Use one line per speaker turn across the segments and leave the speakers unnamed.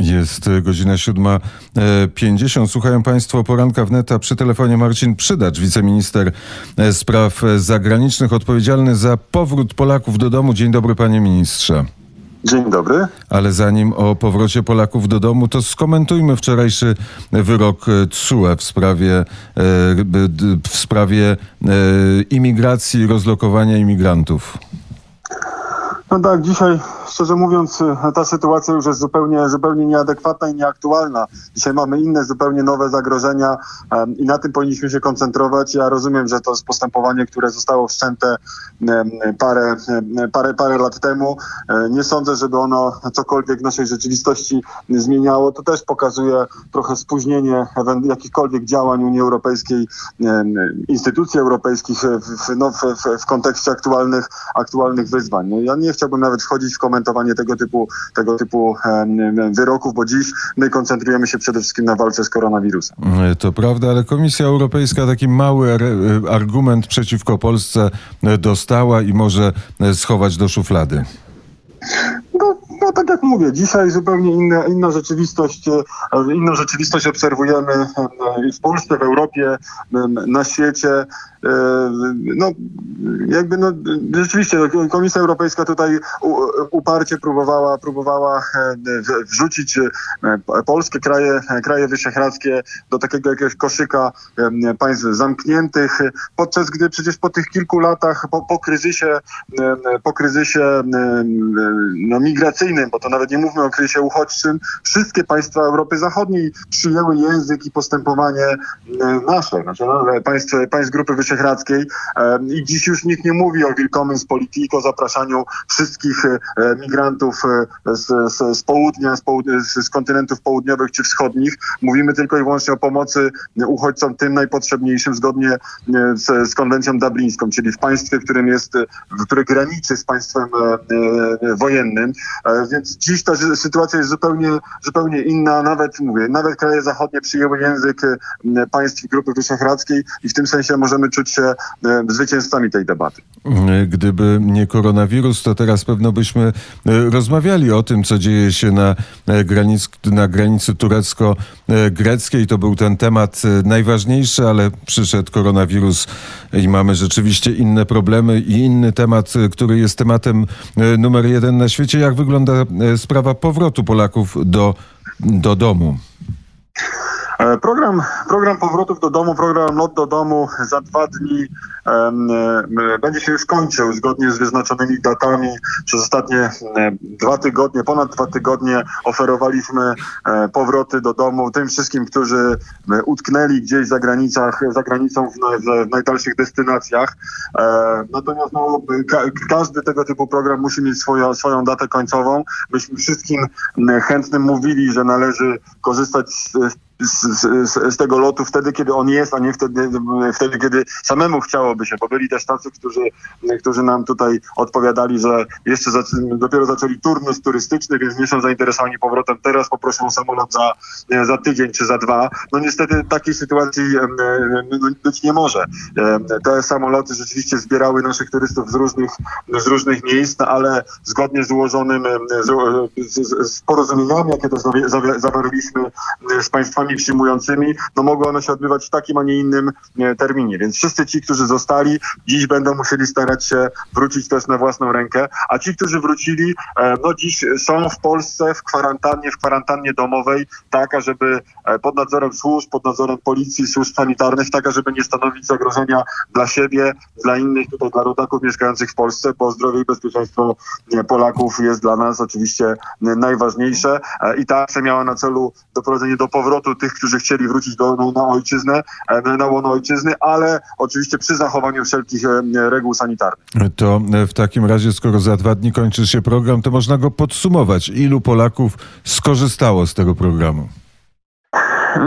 Jest e, godzina 7.50. Słuchają Państwo poranka wneta przy telefonie Marcin Przydacz, wiceminister e, spraw zagranicznych, odpowiedzialny za powrót Polaków do domu. Dzień dobry, panie ministrze.
Dzień dobry.
Ale zanim o powrocie Polaków do domu, to skomentujmy wczorajszy wyrok TSUE w sprawie, w sprawie imigracji i rozlokowania imigrantów.
No tak, dzisiaj szczerze mówiąc, ta sytuacja już jest zupełnie, zupełnie nieadekwatna i nieaktualna. Dzisiaj mamy inne, zupełnie nowe zagrożenia i na tym powinniśmy się koncentrować. Ja rozumiem, że to jest postępowanie, które zostało wszczęte parę, parę, parę lat temu. Nie sądzę, żeby ono cokolwiek w naszej rzeczywistości zmieniało. To też pokazuje trochę spóźnienie jakichkolwiek działań Unii Europejskiej, instytucji europejskich w, no, w, w, kontekście aktualnych, aktualnych wyzwań. No, ja nie chciałbym nawet wchodzić w komentowanie tego typu, tego typu wyroków, bo dziś my koncentrujemy się przede wszystkim na walce z koronawirusem.
To prawda, ale Komisja Europejska taki mały argument przeciwko Polsce dostała i może schować do szuflady.
No, no tak jak mówię, dzisiaj zupełnie inna, inna rzeczywistość, inną rzeczywistość obserwujemy w Polsce, w Europie, na świecie. No, jakby no, rzeczywiście Komisja Europejska tutaj uparcie próbowała, próbowała wrzucić polskie kraje, kraje wyszehradzkie do takiego jakiegoś koszyka państw zamkniętych, podczas gdy przecież po tych kilku latach, po, po kryzysie, po kryzysie no, migracyjnym, bo to nawet nie mówmy o kryzysie uchodźczym, wszystkie państwa Europy Zachodniej przyjęły język i postępowanie nasze, znaczy no, państw, państw Grupy Wyszehradzkiej i dziś już nikt nie mówi o Willkommen z polityki, o zapraszaniu wszystkich migrantów z, z, z południa, z, południa, z kontynentów południowych czy wschodnich. Mówimy tylko i wyłącznie o pomocy uchodźcom tym najpotrzebniejszym zgodnie z, z konwencją dublińską, czyli w państwie, którym jest, które graniczy z państwem wojennym. Więc dziś ta sytuacja jest zupełnie, zupełnie inna. Nawet mówię, nawet kraje zachodnie przyjęły język państw Grupy Wyszehradzkiej i w tym sensie możemy czuć się zwycięzcami tej debaty.
Gdyby nie koronawirus, to teraz pewno byśmy rozmawiali o tym, co dzieje się na, granic, na granicy turecko-greckiej. To był ten temat najważniejszy, ale przyszedł koronawirus i mamy rzeczywiście inne problemy i inny temat, który jest tematem numer jeden na świecie. Jak wygląda sprawa powrotu Polaków do, do domu?
Program, program powrotów do domu, program lot do domu za dwa dni um, będzie się już kończył zgodnie z wyznaczonymi datami. Przez ostatnie dwa tygodnie, ponad dwa tygodnie oferowaliśmy e, powroty do domu tym wszystkim, którzy utknęli gdzieś za, granicach, za granicą w, w, najdalszych destynacjach. E, natomiast no, ka każdy tego typu program musi mieć swoją, swoją datę końcową. Myśmy wszystkim chętnym mówili, że należy korzystać z z, z, z, tego lotu wtedy, kiedy on jest, a nie wtedy, wtedy, kiedy samemu chciałoby się, bo byli też tacy, którzy, którzy nam tutaj odpowiadali, że jeszcze za, dopiero zaczęli turnus turystyczny, więc nie są zainteresowani powrotem teraz, poproszą samolot za, za tydzień czy za dwa. No niestety takiej sytuacji być nie może. Te samoloty rzeczywiście zbierały naszych turystów z różnych, z różnych miejsc, ale zgodnie z ułożonym z, z, z porozumieniami, jakie to zawarliśmy z państwami przyjmującymi, no mogły one się odbywać w takim, a nie innym e, terminie. Więc wszyscy ci, którzy zostali, dziś będą musieli starać się wrócić też na własną rękę, a ci, którzy wrócili, e, no dziś są w Polsce w kwarantannie, w kwarantannie domowej, taka, żeby e, pod nadzorem służb, pod nadzorem policji, służb sanitarnych, taka, żeby nie stanowić zagrożenia dla siebie, dla innych, tutaj dla rodaków mieszkających w Polsce, bo zdrowie i bezpieczeństwo Polaków jest dla nas oczywiście najważniejsze i ta akcja miała na celu doprowadzenie do powrotu tych, którzy chcieli wrócić do, no, na ojczyznę, e, na łono ojczyzny, ale oczywiście przy zachowaniu wszelkich e, reguł sanitarnych.
To w takim razie, skoro za dwa dni kończy się program, to można go podsumować. Ilu Polaków skorzystało z tego programu?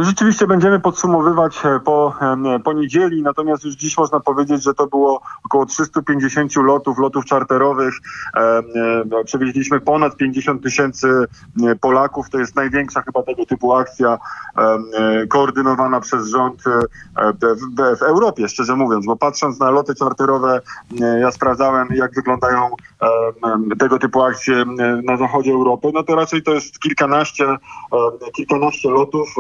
Rzeczywiście będziemy podsumowywać e, po, em, po niedzieli, natomiast już dziś można powiedzieć, że to było około 350 lotów, lotów czarterowych. E, Przewieźliśmy ponad 50 tysięcy e, Polaków. To jest największa chyba tego typu akcja e, koordynowana przez rząd e, w, w, Europie, szczerze mówiąc, bo patrząc na loty czarterowe, e, ja sprawdzałem jak wyglądają tego typu akcje na zachodzie Europy, no to raczej to jest kilkanaście, kilkanaście lotów.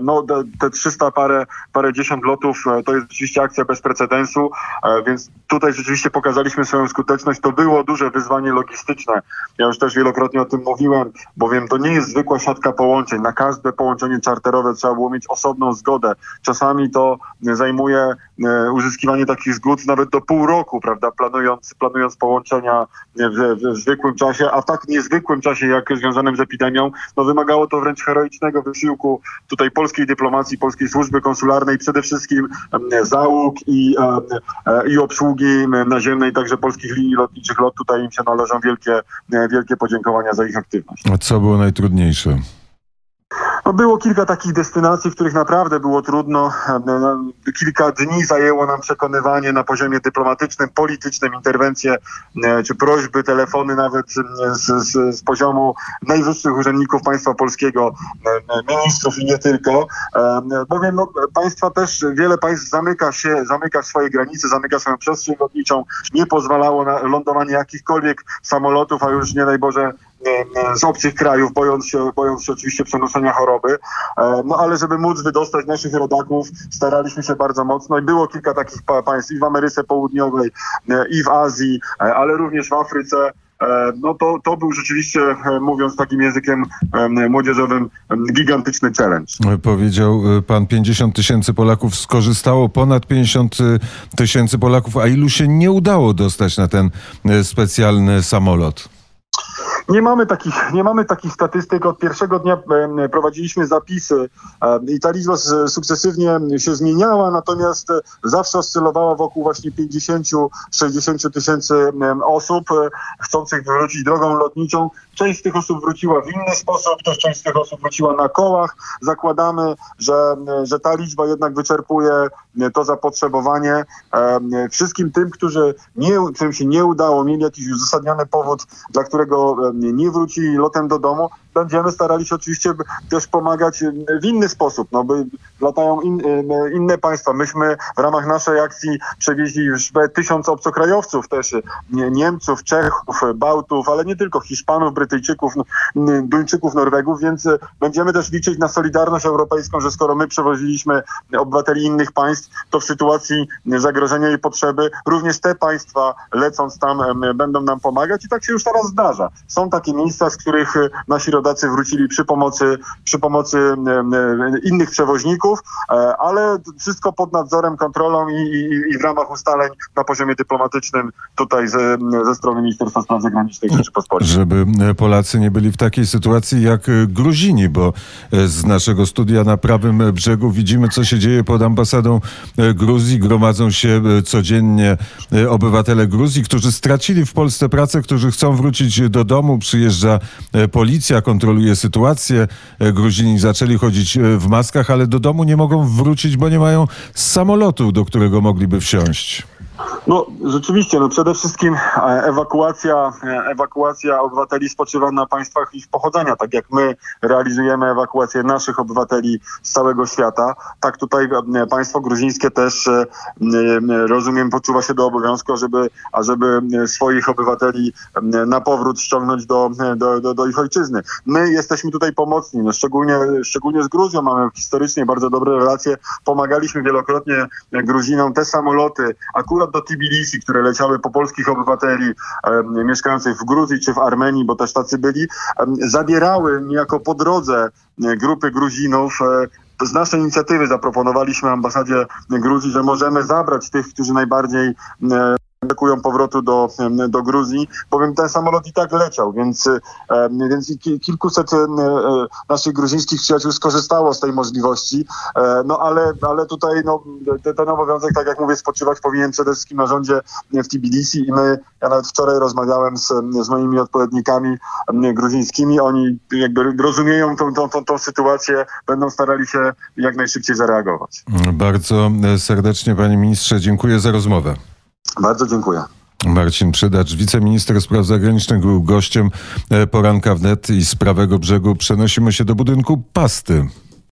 No te, te 300 parę, parę dziesiąt lotów e, to jest rzeczywiście akcja bez precedensu, e, więc tutaj rzeczywiście pokazaliśmy swoją skuteczność. To było duże wyzwanie logistyczne. Ja już też wielokrotnie o tym mówiłem, bowiem to nie jest zwykła siatka połączeń. Na każde połączenie czarterowe trzeba było mieć osobną zgodę. Czasami to zajmuje e, uzyskiwanie takich zgód nawet do pół roku, prawda, planując, planując połączenia w, w zwykłym czasie, a w tak niezwykłym czasie jak związanym z epidemią, no wymagało to wręcz heroicznego wysiłku tutaj polskiej dyplomacji, polskiej służby konsularnej, przede wszystkim załóg i, em, e, i obsługi em, naziemnej, także polskich linii lotniczych LOT. Tutaj im się należą wielkie, e, wielkie podziękowania za ich aktywność.
A co było najtrudniejsze?
No było kilka takich destynacji, w których naprawdę było trudno. No, no, Kilka dni zajęło nam przekonywanie na poziomie dyplomatycznym, politycznym, interwencje e, czy prośby, telefony nawet z, z, z poziomu najwyższych urzędników państwa polskiego, e, ministrów i nie tylko. E, Bowiem no, państwa też, wiele państw zamyka się, zamyka swoje granice, zamyka swoją przestrzeń lotniczą, nie pozwalało na lądowanie jakichkolwiek samolotów, a już nie daj Boże z obcych krajów, bojąc się, bojąc się oczywiście przenoszenia choroby. E, No ale żeby móc wydostać naszych rodaków, staraliśmy się bardzo mocno i było kilka takich pa- państw i w Ameryce Południowej, e, i w Azji, e, ale również w Afryce. E, No to, to był rzeczywiście, e, mówiąc takim językiem e, młodzieżowym, e, gigantyczny challenge.
Powiedział pan 50 tysięcy Polaków skorzystało, ponad 50 tysięcy Polaków, a ilu się nie udało dostać na ten specjalny samolot?
Nie mamy takich, nie mamy takich statystyk. Od pierwszego dnia prowadziliśmy zapisy i ta liczba sukcesywnie się zmieniała, natomiast e, zawsze oscylowała wokół właśnie 50-60 tysięcy osób e, chcących wrócić drogą lotniczą. Część z tych osób wróciła w inny sposób, też część z tych osób wróciła na kołach. Zakładamy, że, że ta liczba jednak wyczerpuje to zapotrzebowanie. Wszystkim tym, którzy nie, którym się nie udało, mieli jakiś uzasadniony powód, dla którego nie wrócili lotem do domu, będziemy starali się oczywiście też pomagać w inny sposób, no by latają in, em, inne państwa. Myśmy w ramach naszej akcji przewieźli już tysiąc obcokrajowców też, nie- Niemców, Czechów, Bałtów, ale nie tylko Hiszpanów, Brytyjczyków, Duńczyków, Norwegów, więc będziemy też liczyć na solidarność europejską, że skoro my przewoziliśmy obywateli innych państw, to w sytuacji zagrożenia i potrzeby również te państwa lecąc tam będą nam pomagać i tak się już teraz zdarza. Są takie miejsca, z których nasi rodacy wrócili przy pomocy, przy pomocy innych przewoźników, e, ale wszystko pod nadzorem, kontrolą i, i, i w ramach ustaleń na poziomie dyplomatycznym tutaj ze, ze strony Ministerstwa Spraw Zagranicznych Rzeczypospolitej.
Żeby e, Polacy nie byli w takiej sytuacji jak e, Gruzini, bo z naszego studia na prawym brzegu widzimy, co się dzieje pod ambasadą Gruzji. Gromadzą się codziennie obywatele Gruzji, którzy stracili w Polsce pracę, którzy chcą wrócić do domu. Przyjeżdża policja, kontroluje sytuację. E, Gruzini zaczęli chodzić e, w maskach, ale do domu nie mogą wrócić, bo nie mają samolotu, do którego mogliby wsiąść.
No rzeczywiście, no przede wszystkim e, ewakuacja, e, ewakuacja obywateli spoczywa na państwach ich pochodzenia. Tak jak my realizujemy ewakuację naszych obywateli z całego świata, tak tutaj e, państwo gruzińskie też, rozumiem, poczuwa się do obowiązku, żeby, ażeby swoich obywateli na powrót ściągnąć do, do, do, do ich ojczyzny. My jesteśmy tutaj pomocni, no szczególnie, szczególnie z Gruzją mamy historycznie bardzo dobre relacje. Pomagaliśmy wielokrotnie Gruzinom. Te samoloty, akurat do Tbilisi, które leciały po polskich obywateli mieszkających w Gruzji czy w Armenii, bo też tacy byli, zabierały niejako po drodze e, grupy Gruzinów. E, z naszej inicjatywy zaproponowaliśmy ambasadzie Gruzji, że możemy zabrać tych, którzy najbardziej e, oczekują powrotu do, do Gruzji, bowiem ten samolot i tak leciał, więc, więc kilkuset naszych gruzińskich przyjaciół skorzystało z tej możliwości, no ale, ale tutaj no, ten obowiązek, tak jak mówię, spoczywać powinien przede wszystkim na rządzie w Tbilisi i my, ja nawet wczoraj rozmawiałem z, z moimi odpowiednikami gruzińskimi, oni jakby rozumieją tą, tą, tą, tą sytuację, będą starali się jak najszybciej zareagować.
Bardzo serdecznie panie ministrze dziękuję za rozmowę.
Bardzo dziękuję.
Marcin Przydacz, wiceminister spraw zagranicznych, był gościem e, poranka wnet i z prawego brzegu. Przenosimy się do budynku Pasty.